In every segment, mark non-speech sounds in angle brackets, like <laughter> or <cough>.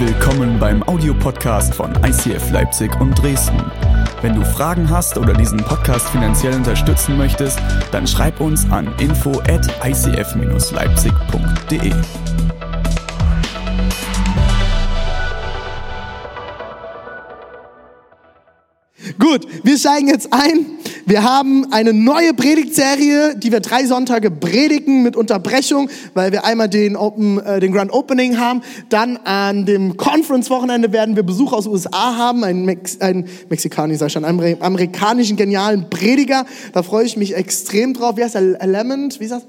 Willkommen beim Audiopodcast von ICF Leipzig und Dresden. Wenn du Fragen hast oder diesen Podcast finanziell unterstützen möchtest, dann schreib uns an info at icf-leipzig.de. Gut, wir steigen jetzt ein. Wir haben eine neue Predigtserie, die wir drei Sonntage predigen mit Unterbrechung, weil wir einmal den, Open, äh, den Grand Opening haben. Dann an dem Conference-Wochenende werden wir Besuch aus USA haben, einen, Mex einen Mexikaner, sag schon, einen amerikanischen genialen Prediger. Da freue ich mich extrem drauf. Wie heißt der? Element? Wie ist das?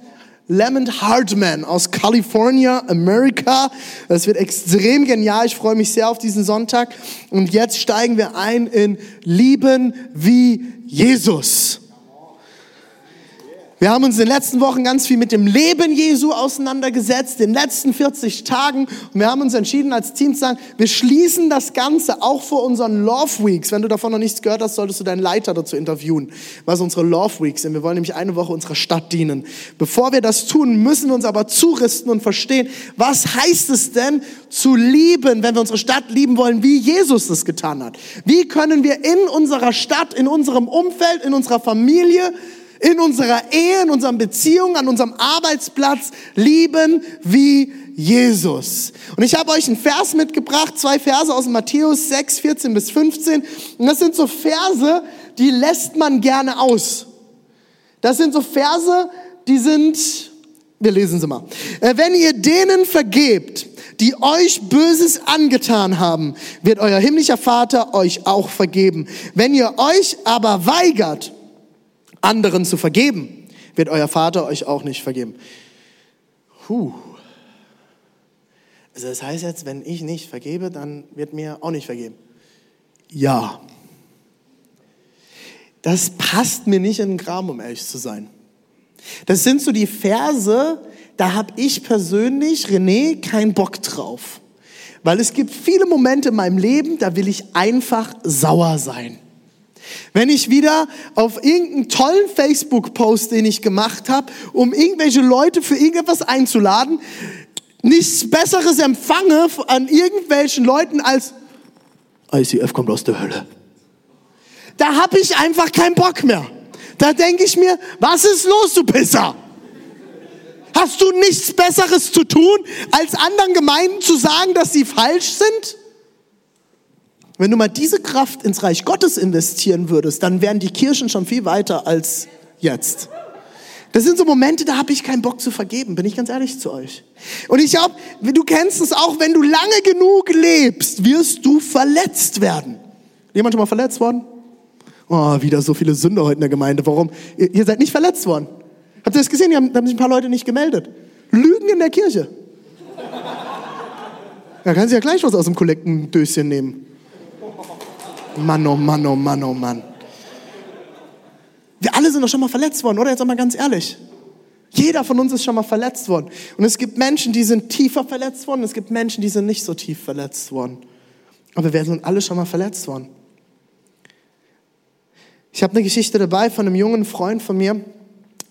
Lemon Hartman aus California, Amerika. Das wird extrem genial. Ich freue mich sehr auf diesen Sonntag. Und jetzt steigen wir ein in Lieben wie Jesus. Wir haben uns in den letzten Wochen ganz viel mit dem Leben Jesu auseinandergesetzt, in den letzten 40 Tagen. Und wir haben uns entschieden als Team zu sagen, wir schließen das Ganze auch vor unseren Love Weeks. Wenn du davon noch nichts gehört hast, solltest du deinen Leiter dazu interviewen, was unsere Love Weeks sind. Wir wollen nämlich eine Woche unserer Stadt dienen. Bevor wir das tun, müssen wir uns aber zurüsten und verstehen, was heißt es denn zu lieben, wenn wir unsere Stadt lieben wollen, wie Jesus das getan hat. Wie können wir in unserer Stadt, in unserem Umfeld, in unserer Familie, in unserer Ehe, in unseren Beziehungen, an unserem Arbeitsplatz lieben wie Jesus. Und ich habe euch einen Vers mitgebracht, zwei Verse aus Matthäus 6, 14 bis 15. Und das sind so Verse, die lässt man gerne aus. Das sind so Verse, die sind, wir lesen sie mal. Äh, wenn ihr denen vergebt, die euch Böses angetan haben, wird euer himmlischer Vater euch auch vergeben. Wenn ihr euch aber weigert, anderen zu vergeben, wird euer Vater euch auch nicht vergeben. Puh. Also das heißt jetzt, wenn ich nicht vergebe, dann wird mir auch nicht vergeben. Ja. Das passt mir nicht in den Kram, um ehrlich zu sein. Das sind so die Verse, da habe ich persönlich, René, keinen Bock drauf. Weil es gibt viele Momente in meinem Leben, da will ich einfach sauer sein. Wenn ich wieder auf irgendeinen tollen Facebook-Post, den ich gemacht habe, um irgendwelche Leute für irgendetwas einzuladen, nichts Besseres empfange an irgendwelchen Leuten als ICF kommt aus der Hölle. Da habe ich einfach keinen Bock mehr. Da denke ich mir, was ist los, du Pisser? Hast du nichts Besseres zu tun, als anderen Gemeinden zu sagen, dass sie falsch sind? Wenn du mal diese Kraft ins Reich Gottes investieren würdest, dann wären die Kirchen schon viel weiter als jetzt. Das sind so Momente, da habe ich keinen Bock zu vergeben, bin ich ganz ehrlich zu euch. Und ich glaube, du kennst es auch, wenn du lange genug lebst, wirst du verletzt werden. Jemand schon mal verletzt worden? Oh, wieder so viele Sünder heute in der Gemeinde. Warum? Ihr, seid nicht verletzt worden. Habt ihr das gesehen? Da haben, haben sich ein paar Leute nicht gemeldet. Lügen in der Kirche. Da kann sie ja gleich was aus dem Kollektendöschen nehmen. Mann, oh Mann, oh Mann, oh Mann. Wir alle sind doch schon mal verletzt worden, oder? Jetzt mal ganz ehrlich. Jeder von uns ist schon mal verletzt worden. Und es gibt Menschen, die sind tiefer verletzt worden. Es gibt Menschen, die sind nicht so tief verletzt worden. Aber wir sind alle schon mal verletzt worden. Ich habe eine Geschichte dabei von einem jungen Freund von mir,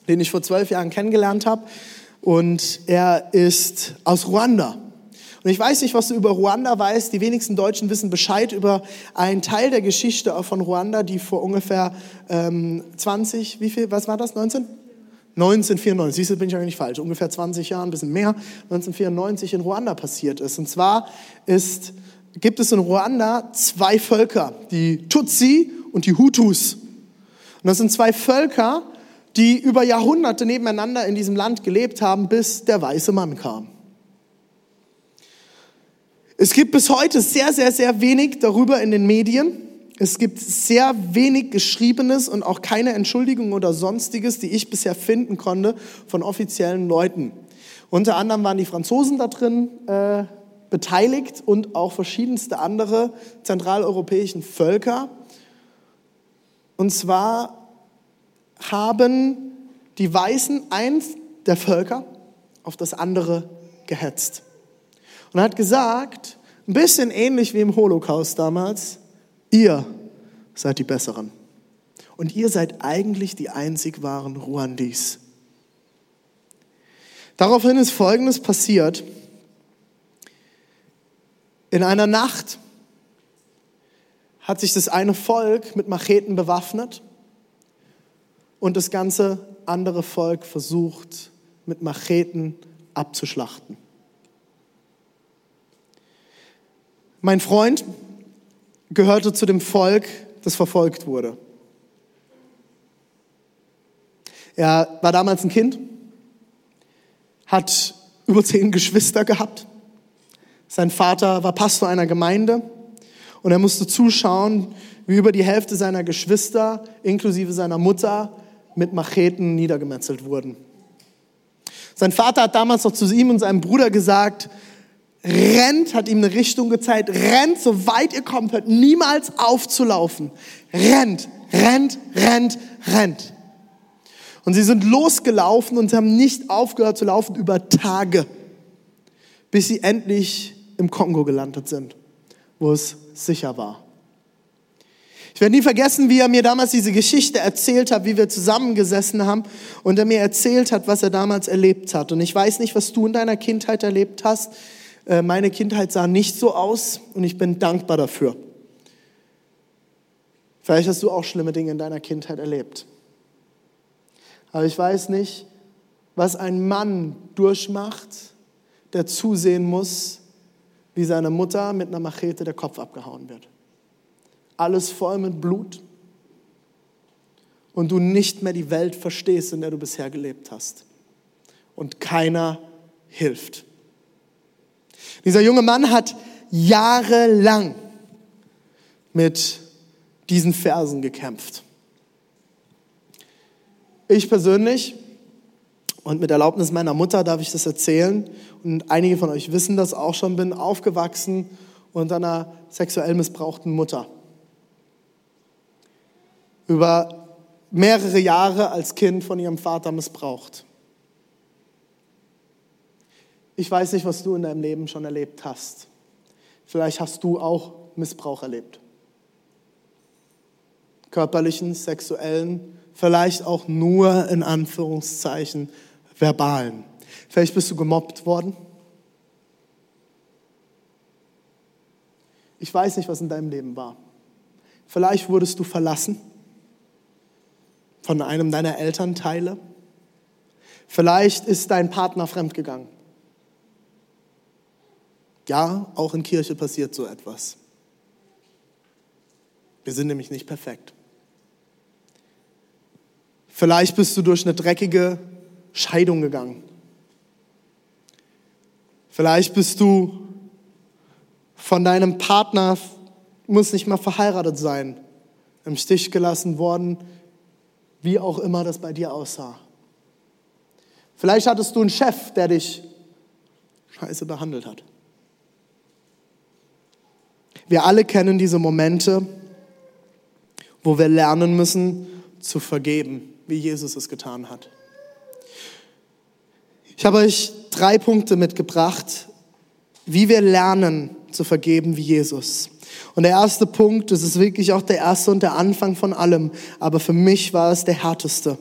den ich vor zwölf Jahren kennengelernt habe. Und er ist aus Ruanda. Und ich weiß nicht, was du über Ruanda weißt. Die wenigsten Deutschen wissen Bescheid über einen Teil der Geschichte von Ruanda, die vor ungefähr ähm, 20, wie viel, was war das, 19? 1994, siehst du, bin ich eigentlich falsch, ungefähr 20 Jahre, ein bisschen mehr, 1994 in Ruanda passiert ist. Und zwar ist, gibt es in Ruanda zwei Völker, die Tutsi und die Hutus. Und das sind zwei Völker, die über Jahrhunderte nebeneinander in diesem Land gelebt haben, bis der weiße Mann kam. Es gibt bis heute sehr, sehr, sehr wenig darüber in den Medien. Es gibt sehr wenig Geschriebenes und auch keine Entschuldigung oder sonstiges, die ich bisher finden konnte von offiziellen Leuten. Unter anderem waren die Franzosen da drin äh, beteiligt und auch verschiedenste andere zentraleuropäischen Völker. Und zwar haben die Weißen eins der Völker auf das andere gehetzt. Und hat gesagt, ein bisschen ähnlich wie im Holocaust damals, ihr seid die Besseren. Und ihr seid eigentlich die einzig wahren Ruandis. Daraufhin ist Folgendes passiert. In einer Nacht hat sich das eine Volk mit Macheten bewaffnet und das ganze andere Volk versucht, mit Macheten abzuschlachten. Mein Freund gehörte zu dem Volk, das verfolgt wurde. Er war damals ein Kind, hat über zehn <laughs> Geschwister gehabt. Sein Vater war Pastor einer Gemeinde und er musste zuschauen, wie über die Hälfte seiner Geschwister, inklusive seiner Mutter, mit Macheten niedergemetzelt wurden. Sein Vater hat damals noch zu ihm und seinem Bruder gesagt, rennt, hat ihm eine Richtung gezeigt, rennt, so weit ihr kommt, hört niemals aufzulaufen. Rennt, rennt, rennt, rennt. Und sie sind losgelaufen und haben nicht aufgehört zu laufen über Tage, bis sie endlich im Kongo gelandet sind, wo es sicher war. Ich werde nie vergessen, wie er mir damals diese Geschichte erzählt hat, wie wir zusammengesessen haben und er mir erzählt hat, was er damals erlebt hat. Und ich weiß nicht, was du in deiner Kindheit erlebt hast. Äh, meine Kindheit sah nicht so aus und ich bin dankbar dafür. Vielleicht hast du auch schlimme Dinge in deiner Kindheit erlebt. Aber ich weiß nicht, was ein Mann durchmacht, der zusehen muss, wie seine Mutter mit einer Machete der Kopf abgehauen wird. Alles voll mit Blut und du nicht mehr die Welt verstehst, in der du bisher gelebt hast. Und keiner hilft. Dieser junge Mann hat jahrelang mit diesen Versen gekämpft. Ich persönlich und mit Erlaubnis meiner Mutter darf ich das erzählen und einige von euch wissen das auch schon, bin aufgewachsen unter einer sexuell missbrauchten Mutter. Über mehrere Jahre als Kind von ihrem Vater missbraucht. Ich weiß nicht, was du in deinem Leben schon erlebt hast. Vielleicht hast du auch Missbrauch erlebt. Körperlichen, sexuellen, vielleicht auch nur in Anführungszeichen verbalen. Vielleicht bist du gemobbt worden. Ich weiß nicht, was in deinem Leben war. Vielleicht wurdest du verlassen von einem deiner Elternteile. Vielleicht ist dein Partner fremdgegangen. Ja, auch in Kirche passiert so etwas. Wir sind nämlich nicht perfekt. Vielleicht bist du durch eine dreckige Scheidung gegangen. Vielleicht bist du von deinem Partner, muss nicht mal verheiratet sein, im Stich gelassen worden, wie auch immer das bei dir aussah. Vielleicht hattest du einen Chef, der dich scheiße behandelt hat. Wir alle kennen diese Momente, wo wir lernen müssen zu vergeben, wie Jesus es getan hat. Ich habe euch drei Punkte mitgebracht, wie wir lernen zu vergeben wie Jesus. Und der erste Punkt, das ist wirklich auch der erste und der Anfang von allem, aber für mich war es der härteste.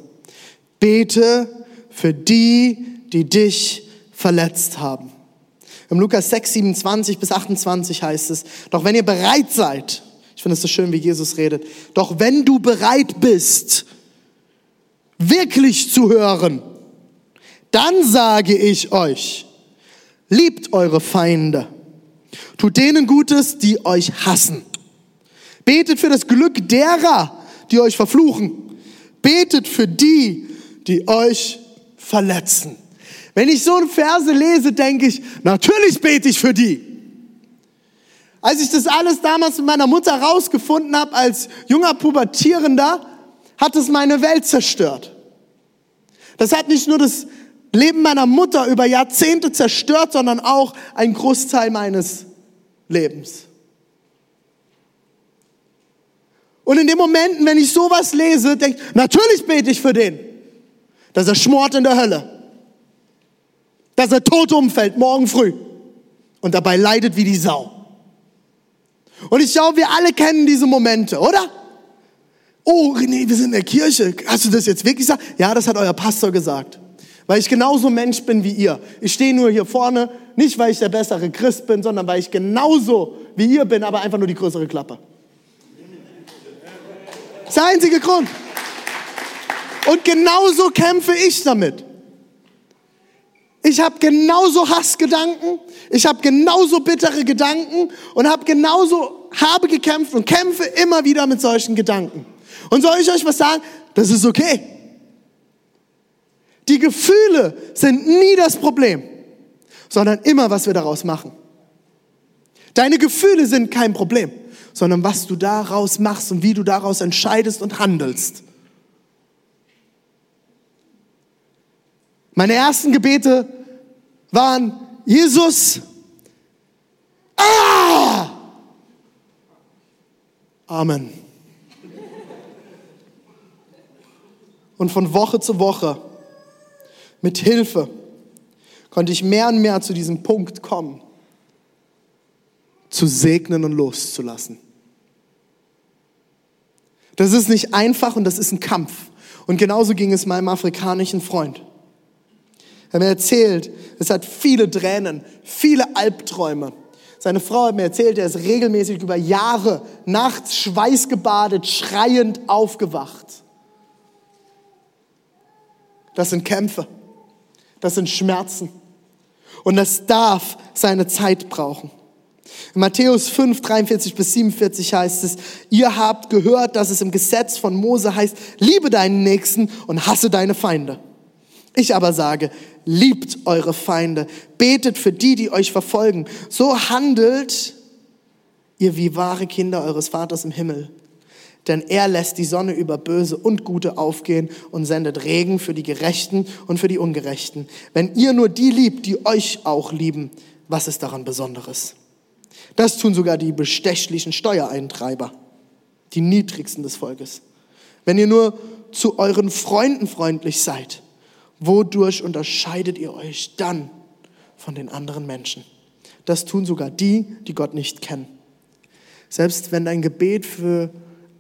Bete für die, die dich verletzt haben. Im Lukas 6, 27 bis 28 heißt es, doch wenn ihr bereit seid, ich finde es so schön, wie Jesus redet, doch wenn du bereit bist, wirklich zu hören, dann sage ich euch, liebt eure Feinde, tut denen Gutes, die euch hassen, betet für das Glück derer, die euch verfluchen, betet für die, die euch verletzen. Wenn ich so eine Verse lese, denke ich, natürlich bete ich für die. Als ich das alles damals mit meiner Mutter rausgefunden habe, als junger Pubertierender, hat es meine Welt zerstört. Das hat nicht nur das Leben meiner Mutter über Jahrzehnte zerstört, sondern auch ein Großteil meines Lebens. Und in den Momenten, wenn ich sowas lese, denke ich, natürlich bete ich für den, dass er schmort in der Hölle dass er tot umfällt morgen früh und dabei leidet wie die Sau. Und ich glaube, wir alle kennen diese Momente, oder? Oh, René, wir sind in der Kirche. Hast du das jetzt wirklich gesagt? Ja, das hat euer Pastor gesagt. Weil ich genauso Mensch bin wie ihr. Ich stehe nur hier vorne, nicht weil ich der bessere Christ bin, sondern weil ich genauso wie ihr bin, aber einfach nur die größere Klappe. Das ist der einzige Grund. Und genauso kämpfe ich damit. Ich habe genauso Hassgedanken, ich habe genauso bittere Gedanken und habe genauso habe gekämpft und kämpfe immer wieder mit solchen Gedanken. Und soll ich euch was sagen? Das ist okay. Die Gefühle sind nie das Problem, sondern immer, was wir daraus machen. Deine Gefühle sind kein Problem, sondern was du daraus machst und wie du daraus entscheidest und handelst. Meine ersten Gebete waren, Jesus, ah! Amen. Und von Woche zu Woche mit Hilfe konnte ich mehr und mehr zu diesem Punkt kommen, zu segnen und loszulassen. Das ist nicht einfach und das ist ein Kampf. Und genauso ging es meinem afrikanischen Freund. Er hat mir erzählt, es hat viele Tränen, viele Albträume. Seine Frau hat mir erzählt, er ist regelmäßig über Jahre nachts schweißgebadet, schreiend aufgewacht. Das sind Kämpfe. Das sind Schmerzen. Und das darf seine Zeit brauchen. In Matthäus 5, 43 bis 47 heißt es, ihr habt gehört, dass es im Gesetz von Mose heißt, liebe deinen Nächsten und hasse deine Feinde. Ich aber sage, liebt eure Feinde, betet für die, die euch verfolgen. So handelt ihr wie wahre Kinder eures Vaters im Himmel denn er lässt die Sonne über Böse und Gute aufgehen und sendet Regen für die Gerechten und für die Ungerechten. Wenn ihr nur die liebt, die euch auch lieben, was ist daran Besonderes? Das tun sogar die bestechlichen Steuereintreiber, die niedrigsten des Volkes. Wenn ihr nur zu euren Freunden freundlich seid, wodurch unterscheidet ihr euch dann von den anderen Menschen? Das tun sogar die, die Gott nicht kennen. Selbst wenn dein Gebet für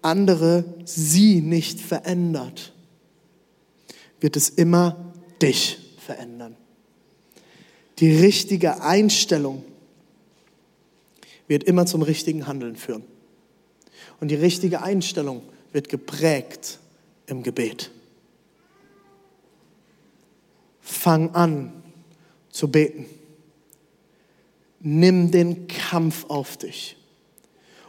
andere sie nicht verändert, wird es immer dich verändern. Die richtige Einstellung wird immer zum richtigen Handeln führen. Und die richtige Einstellung wird geprägt im Gebet. Fang an zu beten. Nimm den Kampf auf dich.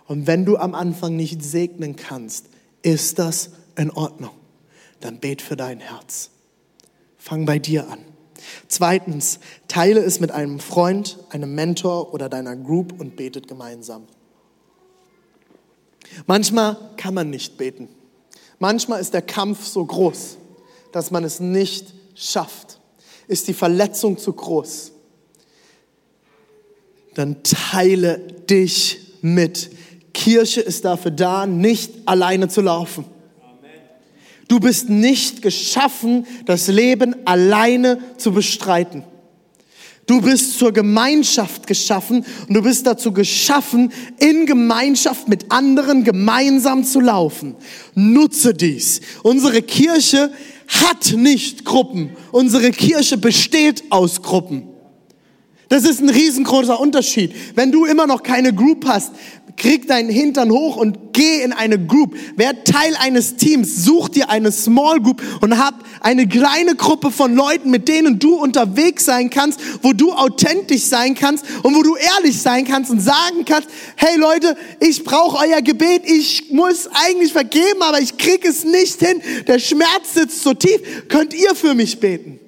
Und wenn du am Anfang nicht segnen kannst, ist das in Ordnung. Dann bet für dein Herz. Fang bei dir an. Zweitens, teile es mit einem Freund, einem Mentor oder deiner Group und betet gemeinsam. Manchmal kann man nicht beten. Manchmal ist der Kampf so groß, dass man es nicht schafft. Ist die Verletzung zu groß? Dann teile dich mit Kirche ist dafür da, nicht alleine zu laufen. Du bist nicht geschaffen, das Leben alleine zu bestreiten. Du bist zur Gemeinschaft geschaffen und du bist dazu geschaffen, in Gemeinschaft mit anderen gemeinsam zu laufen. Nutze dies. Unsere Kirche hat nicht Gruppen. Unsere Kirche besteht aus Gruppen. Das ist ein riesengroßer Unterschied. Wenn du immer noch keine Group hast, krieg deinen Hintern hoch und geh in eine Group. Werd Teil eines Teams, such dir eine Small Group und hab eine kleine Gruppe von Leuten, mit denen du unterwegs sein kannst, wo du authentisch sein kannst und wo du ehrlich sein kannst und sagen kannst, hey Leute, ich brauche euer Gebet, ich muss eigentlich vergeben, aber ich krieg es nicht hin. Der Schmerz sitzt so tief. Könnt ihr für mich beten?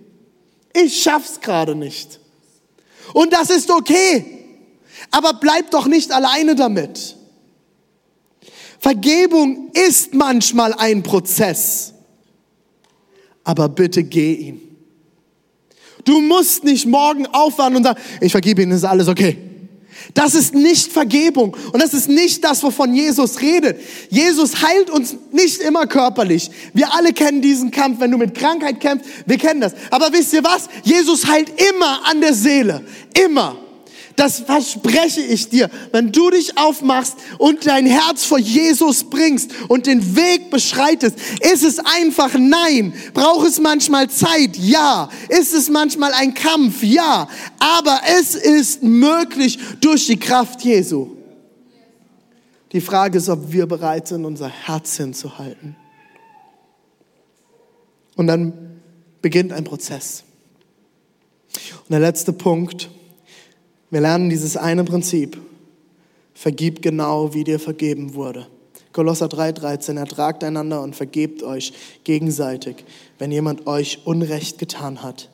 Ich schaff's gerade nicht. Und das ist okay. Aber bleib doch nicht alleine damit. Vergebung ist manchmal ein Prozess. Aber bitte geh ihn. Du musst nicht morgen aufwachen und sagen, ich vergebe ihnen, ist alles okay. Das ist nicht Vergebung und das ist nicht das, wovon Jesus redet. Jesus heilt uns nicht immer körperlich. Wir alle kennen diesen Kampf, wenn du mit Krankheit kämpfst, wir kennen das. Aber wisst ihr was? Jesus heilt immer an der Seele. Immer. Das verspreche ich dir, wenn du dich aufmachst und dein Herz vor Jesus bringst und den Weg beschreitest, ist es einfach nein. Braucht es manchmal Zeit? Ja. Ist es manchmal ein Kampf? Ja. Aber es ist möglich durch die Kraft Jesu. Die Frage ist, ob wir bereit sind, unser Herz hinzuhalten. Und dann beginnt ein Prozess. Und der letzte Punkt, wir lernen dieses eine Prinzip. Vergib genau, wie dir vergeben wurde. Kolosser 3,13, ertragt einander und vergebt euch gegenseitig, wenn jemand euch Unrecht getan hat.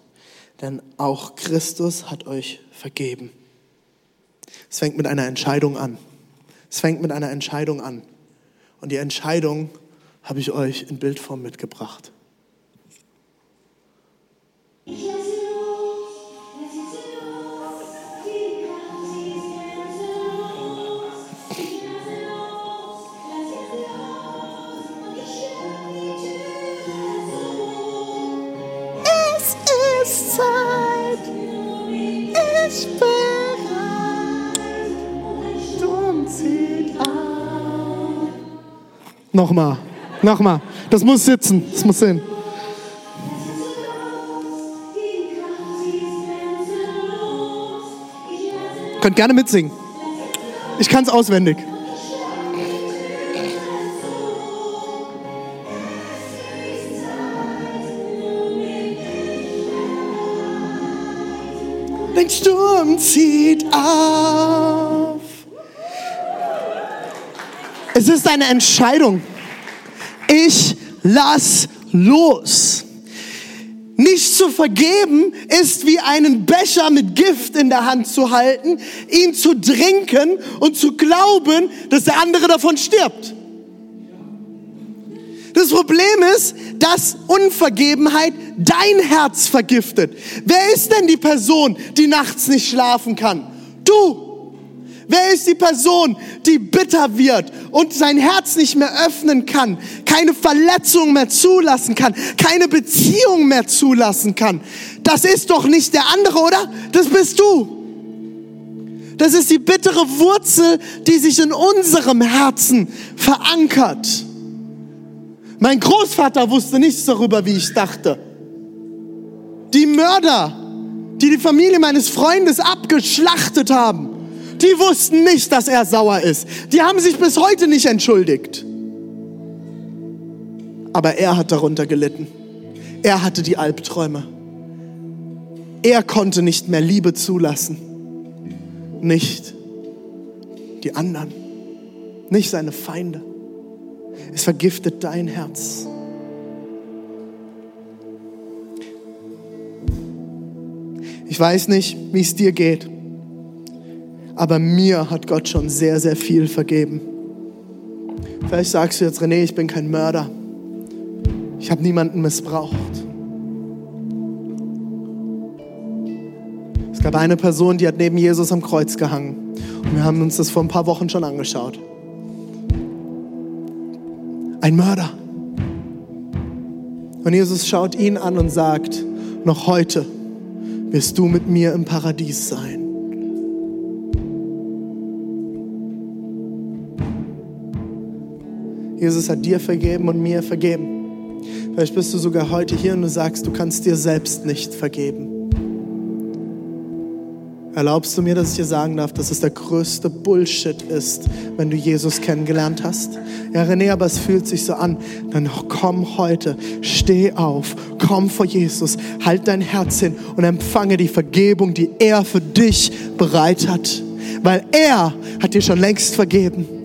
Denn auch Christus hat euch vergeben. Es fängt mit einer Entscheidung an. Es fängt mit einer Entscheidung an. Und die Entscheidung habe ich euch in Bildform mitgebracht. Nochmal, nochmal. Das muss sitzen, das muss hin. Könnt gerne mitsingen. Ich kann es auswendig. Ein Sturm zieht auf. Es ist eine Entscheidung. Ich lass los. Nicht zu vergeben ist wie einen Becher mit Gift in der Hand zu halten, ihn zu trinken und zu glauben, dass der andere davon stirbt. Das Problem ist, dass Unvergebenheit dein Herz vergiftet. Wer ist denn die Person, die nachts nicht schlafen kann? Du. Wer ist die Person, die bitter wird und sein Herz nicht mehr öffnen kann, keine Verletzung mehr zulassen kann, keine Beziehung mehr zulassen kann? Das ist doch nicht der andere, oder? Das bist du. Das ist die bittere Wurzel, die sich in unserem Herzen verankert. Mein Großvater wusste nichts darüber, wie ich dachte. Die Mörder, die die Familie meines Freundes abgeschlachtet haben, die wussten nicht, dass er sauer ist. Die haben sich bis heute nicht entschuldigt. Aber er hat darunter gelitten. Er hatte die Albträume. Er konnte nicht mehr Liebe zulassen. Nicht die anderen. Nicht seine Feinde. Es vergiftet dein Herz. Ich weiß nicht, wie es dir geht aber mir hat Gott schon sehr, sehr viel vergeben. Vielleicht sagst du jetzt, René, ich bin kein Mörder. Ich habe niemanden missbraucht. Es gab eine Person, die hat neben Jesus am Kreuz gehangen. Und wir haben uns das vor ein paar Wochen schon angeschaut. Ein Mörder. Und Jesus schaut ihn an und sagt, noch heute wirst du mit mir im Paradies sein. Jesus hat dir vergeben und mir vergeben. Vielleicht bist du sogar heute hier und du sagst, du kannst dir selbst nicht vergeben. Erlaubst du mir, dass ich dir sagen darf, dass es der größte Bullshit ist, wenn du Jesus kennengelernt hast? Ja, René, aber es fühlt sich so an. Dann komm heute, steh auf, komm vor Jesus, halt dein Herz hin und empfange die Vergebung, die er für dich bereit hat. Weil er hat dir schon längst vergeben.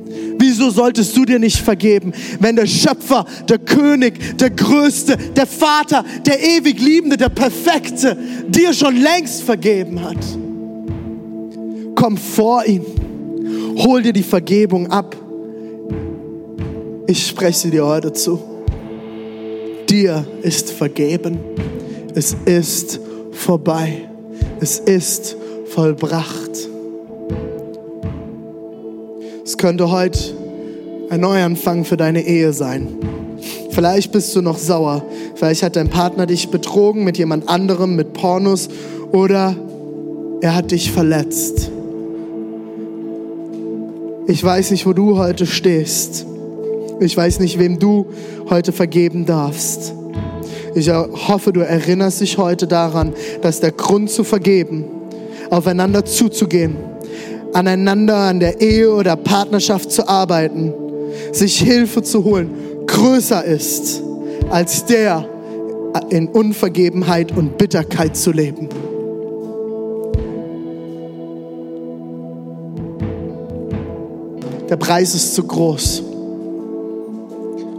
Wieso solltest du dir nicht vergeben, wenn der Schöpfer, der König, der Größte, der Vater, der ewig Liebende, der Perfekte dir schon längst vergeben hat? Komm vor ihn, hol dir die Vergebung ab. Ich spreche dir heute zu. Dir ist vergeben. Es ist vorbei. Es ist vollbracht. Es könnte heute ein Neuanfang für deine Ehe sein. Vielleicht bist du noch sauer. Vielleicht hat dein Partner dich betrogen mit jemand anderem, mit Pornos oder er hat dich verletzt. Ich weiß nicht, wo du heute stehst. Ich weiß nicht, wem du heute vergeben darfst. Ich hoffe, du erinnerst dich heute daran, dass der Grund zu vergeben, aufeinander zuzugehen, aneinander an der Ehe oder Partnerschaft zu arbeiten, sich Hilfe zu holen, größer ist als der in Unvergebenheit und Bitterkeit zu leben. Der Preis ist zu groß.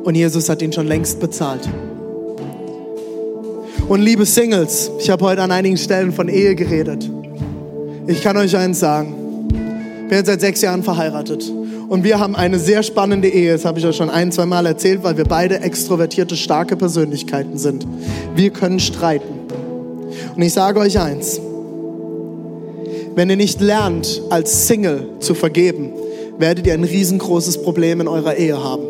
Und Jesus hat ihn schon längst bezahlt. Und liebe Singles, ich habe heute an einigen Stellen von Ehe geredet. Ich kann euch eins sagen. Wir sind seit sechs Jahren verheiratet. Und wir haben eine sehr spannende Ehe. Das habe ich euch schon ein, zwei Mal erzählt, weil wir beide extrovertierte, starke Persönlichkeiten sind. Wir können streiten. Und ich sage euch eins. Wenn ihr nicht lernt, als Single zu vergeben, werdet ihr ein riesengroßes Problem in eurer Ehe haben.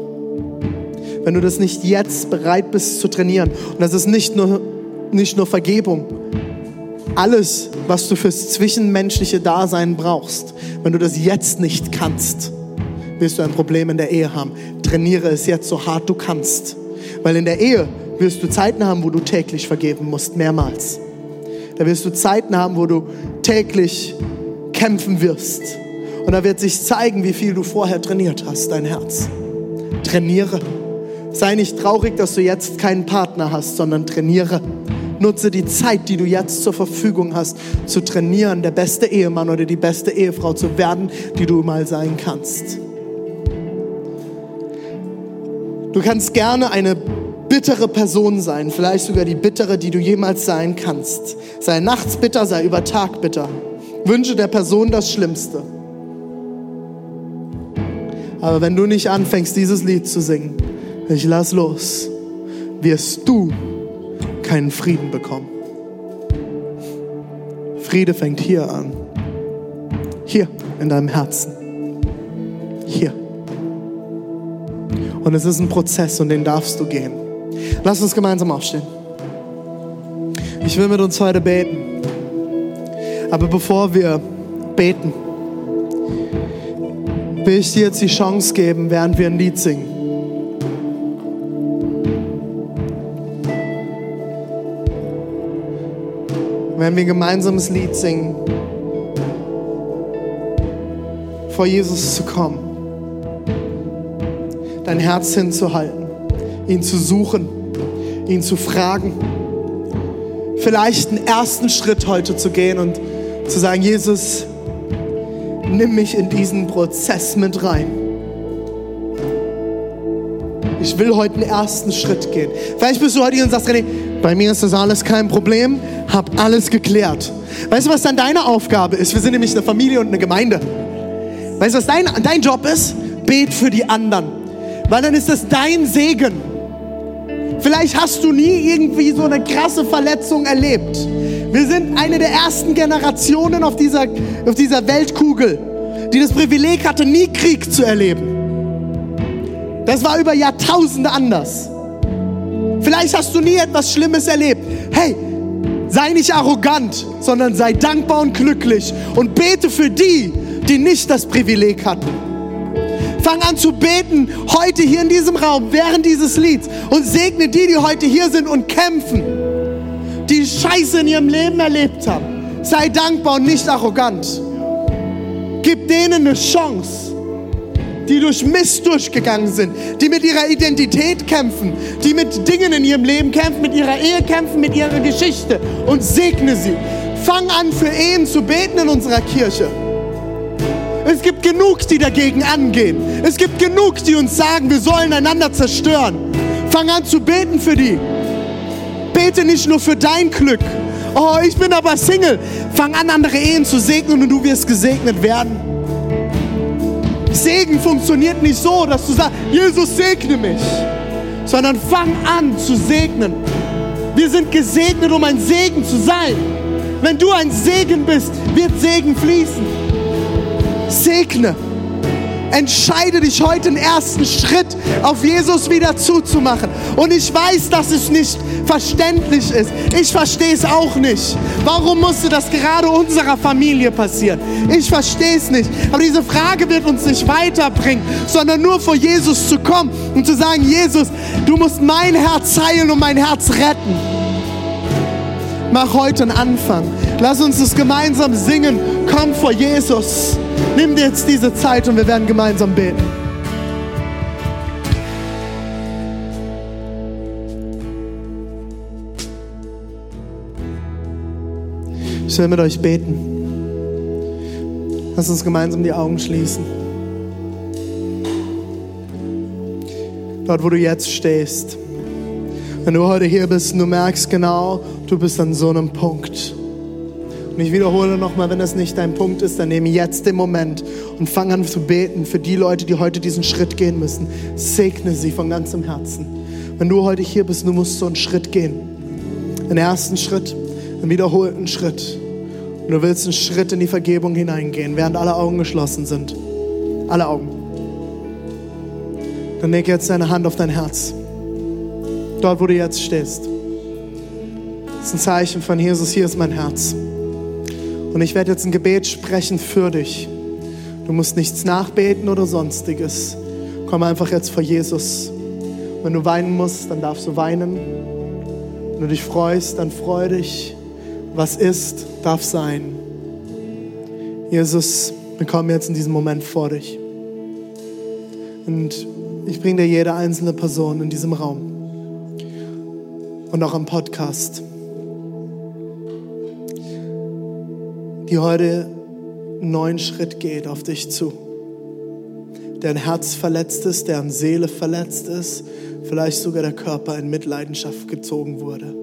Wenn du das nicht jetzt bereit bist zu trainieren, und das ist nicht nur, nicht nur Vergebung, alles, was du fürs zwischenmenschliche Dasein brauchst, wenn du das jetzt nicht kannst, wirst du ein Problem in der Ehe haben. Trainiere es jetzt so hart du kannst. Weil in der Ehe wirst du Zeiten haben, wo du täglich vergeben musst, mehrmals. Da wirst du Zeiten haben, wo du täglich kämpfen wirst. Und da wird sich zeigen, wie viel du vorher trainiert hast, dein Herz. Trainiere. Sei nicht traurig, dass du jetzt keinen Partner hast, sondern trainiere. Nutze die Zeit, die du jetzt zur Verfügung hast, zu trainieren, der beste Ehemann oder die beste Ehefrau zu werden, die du mal sein kannst. Du kannst gerne eine bittere Person sein, vielleicht sogar die bittere, die du jemals sein kannst. Sei nachts bitter, sei über Tag bitter. Wünsche der Person das Schlimmste. Aber wenn du nicht anfängst, dieses Lied zu singen, ich lass los, wirst du keinen Frieden bekommen. Friede fängt hier an. Hier in deinem Herzen. Hier. Und es ist ein Prozess und den darfst du gehen. Lass uns gemeinsam aufstehen. Ich will mit uns heute beten. Aber bevor wir beten, will ich dir jetzt die Chance geben, während wir ein Lied singen. Wenn wir ein gemeinsames Lied singen, vor Jesus zu kommen, dein Herz hinzuhalten, ihn zu suchen, ihn zu fragen, vielleicht einen ersten Schritt heute zu gehen und zu sagen, Jesus, nimm mich in diesen Prozess mit rein. Ich will heute einen ersten Schritt gehen. Vielleicht bist du heute hier und sagst, René, bei mir ist das alles kein Problem, hab alles geklärt. Weißt du, was dann deine Aufgabe ist? Wir sind nämlich eine Familie und eine Gemeinde. Weißt du, was dein, dein Job ist? Bet für die anderen. Weil dann ist das dein Segen. Vielleicht hast du nie irgendwie so eine krasse Verletzung erlebt. Wir sind eine der ersten Generationen auf dieser, auf dieser Weltkugel die das Privileg hatte, nie Krieg zu erleben. Das war über Jahrtausende anders. Vielleicht hast du nie etwas Schlimmes erlebt. Hey, sei nicht arrogant, sondern sei dankbar und glücklich und bete für die, die nicht das Privileg hatten. Fang an zu beten heute hier in diesem Raum während dieses Lieds und segne die, die heute hier sind und kämpfen, die Scheiße in ihrem Leben erlebt haben. Sei dankbar und nicht arrogant. Gib denen eine Chance, die durch Mist durchgegangen sind, die mit ihrer Identität kämpfen, die mit Dingen in ihrem Leben kämpfen, mit ihrer Ehe kämpfen, mit ihrer Geschichte und segne sie. Fang an, für Ehen zu beten in unserer Kirche. Es gibt genug, die dagegen angehen. Es gibt genug, die uns sagen, wir sollen einander zerstören. Fang an zu beten für die. Bete nicht nur für dein Glück, Oh, ich bin aber Single. Fang an, andere Ehen zu segnen und du wirst gesegnet werden. Segen funktioniert nicht so, dass du sagst, Jesus segne mich, sondern fang an zu segnen. Wir sind gesegnet, um ein Segen zu sein. Wenn du ein Segen bist, wird Segen fließen. Segne. Entscheide dich heute den ersten Schritt auf Jesus wieder zuzumachen. Und ich weiß, dass es nicht verständlich ist. Ich verstehe es auch nicht. Warum musste das gerade unserer Familie passieren? Ich verstehe es nicht. Aber diese Frage wird uns nicht weiterbringen, sondern nur vor Jesus zu kommen und zu sagen, Jesus, du musst mein Herz heilen und mein Herz retten. Mach heute einen Anfang. Lass uns das gemeinsam singen. Komm vor Jesus. Nimm dir jetzt diese Zeit und wir werden gemeinsam beten. Ich will mit euch beten. Lass uns gemeinsam die Augen schließen. Dort, wo du jetzt stehst. Wenn du heute hier bist und du merkst genau, du bist an so einem Punkt. Und ich wiederhole nochmal, wenn das nicht dein Punkt ist, dann nehme jetzt den Moment und fang an zu beten für die Leute, die heute diesen Schritt gehen müssen. Segne sie von ganzem Herzen. Wenn du heute hier bist, du musst so einen Schritt gehen. Einen ersten Schritt, einen wiederholten Schritt. Und du willst einen Schritt in die Vergebung hineingehen, während alle Augen geschlossen sind. Alle Augen. Dann leg jetzt deine Hand auf dein Herz. Dort, wo du jetzt stehst. Das ist ein Zeichen von Jesus, hier ist mein Herz. Und ich werde jetzt ein Gebet sprechen für dich. Du musst nichts nachbeten oder sonstiges. Komm einfach jetzt vor Jesus. Wenn du weinen musst, dann darfst du weinen. Wenn du dich freust, dann freu dich. Was ist, darf sein. Jesus, wir kommen jetzt in diesem Moment vor dich. Und ich bringe dir jede einzelne Person in diesem Raum und auch am Podcast, die heute einen neuen Schritt geht auf dich zu. Deren Herz verletzt ist, deren Seele verletzt ist, vielleicht sogar der Körper in Mitleidenschaft gezogen wurde.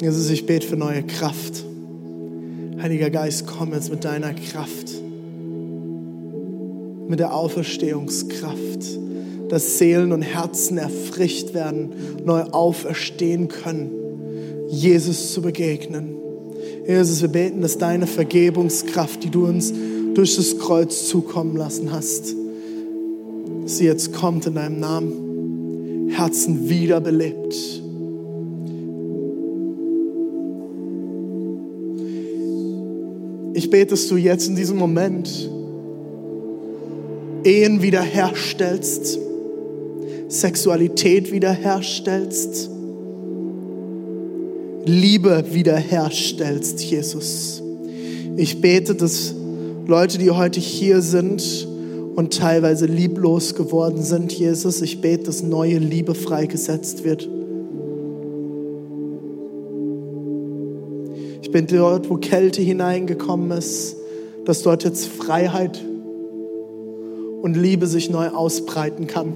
Jesus, ich bete für neue Kraft. Heiliger Geist, komm jetzt mit deiner Kraft, mit der Auferstehungskraft, dass Seelen und Herzen erfrischt werden, neu auferstehen können, Jesus zu begegnen. Jesus, wir beten, dass deine Vergebungskraft, die du uns durch das Kreuz zukommen lassen hast, sie jetzt kommt in deinem Namen, Herzen wiederbelebt. Ich bete, dass du jetzt in diesem Moment Ehen wiederherstellst, Sexualität wiederherstellst, Liebe wiederherstellst, Jesus. Ich bete, dass Leute, die heute hier sind und teilweise lieblos geworden sind, Jesus, ich bete, dass neue Liebe freigesetzt wird. Ich bin dort, wo Kälte hineingekommen ist, dass dort jetzt Freiheit und Liebe sich neu ausbreiten kann.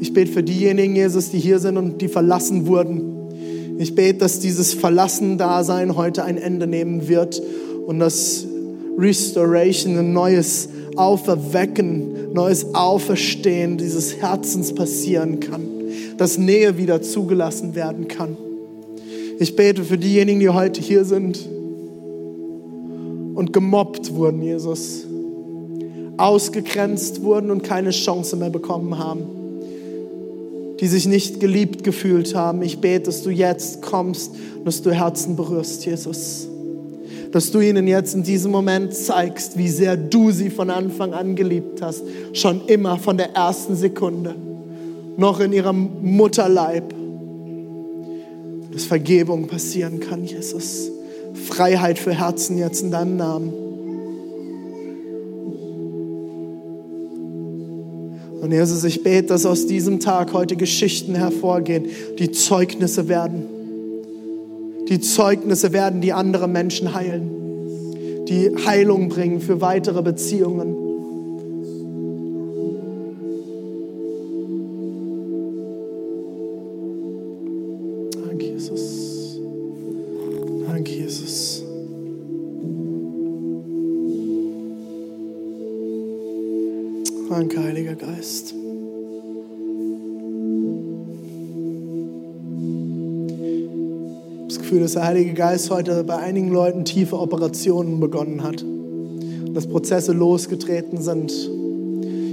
Ich bete für diejenigen, Jesus, die hier sind und die verlassen wurden. Ich bete, dass dieses Verlassen-Dasein heute ein Ende nehmen wird und dass Restoration, ein neues Auferwecken, neues Auferstehen dieses Herzens passieren kann, dass Nähe wieder zugelassen werden kann. Ich bete für diejenigen, die heute hier sind und gemobbt wurden, Jesus, ausgegrenzt wurden und keine Chance mehr bekommen haben die sich nicht geliebt gefühlt haben. Ich bete, dass du jetzt kommst und dass du Herzen berührst, Jesus. Dass du ihnen jetzt in diesem Moment zeigst, wie sehr du sie von Anfang an geliebt hast. Schon immer von der ersten Sekunde. Noch in ihrem Mutterleib. Dass Vergebung passieren kann, Jesus. Freiheit für Herzen jetzt in deinem Namen. Und Jesus, ich bete, dass aus diesem Tag heute Geschichten hervorgehen, die Zeugnisse werden. Die Zeugnisse werden, die andere Menschen heilen, die Heilung bringen für weitere Beziehungen. Dass der Heilige Geist heute bei einigen Leuten tiefe Operationen begonnen hat. dass Prozesse losgetreten sind.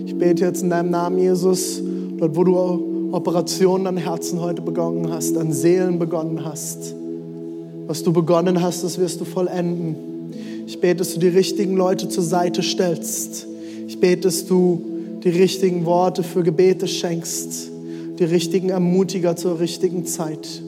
Ich bete jetzt in deinem Namen, Jesus, dort wo du Operationen an Herzen heute begonnen hast, an Seelen begonnen hast. Was du begonnen hast, das wirst du vollenden. Ich bete, dass du die richtigen Leute zur Seite stellst. Ich bete, dass du die richtigen Worte für Gebete schenkst, die richtigen Ermutiger zur richtigen Zeit.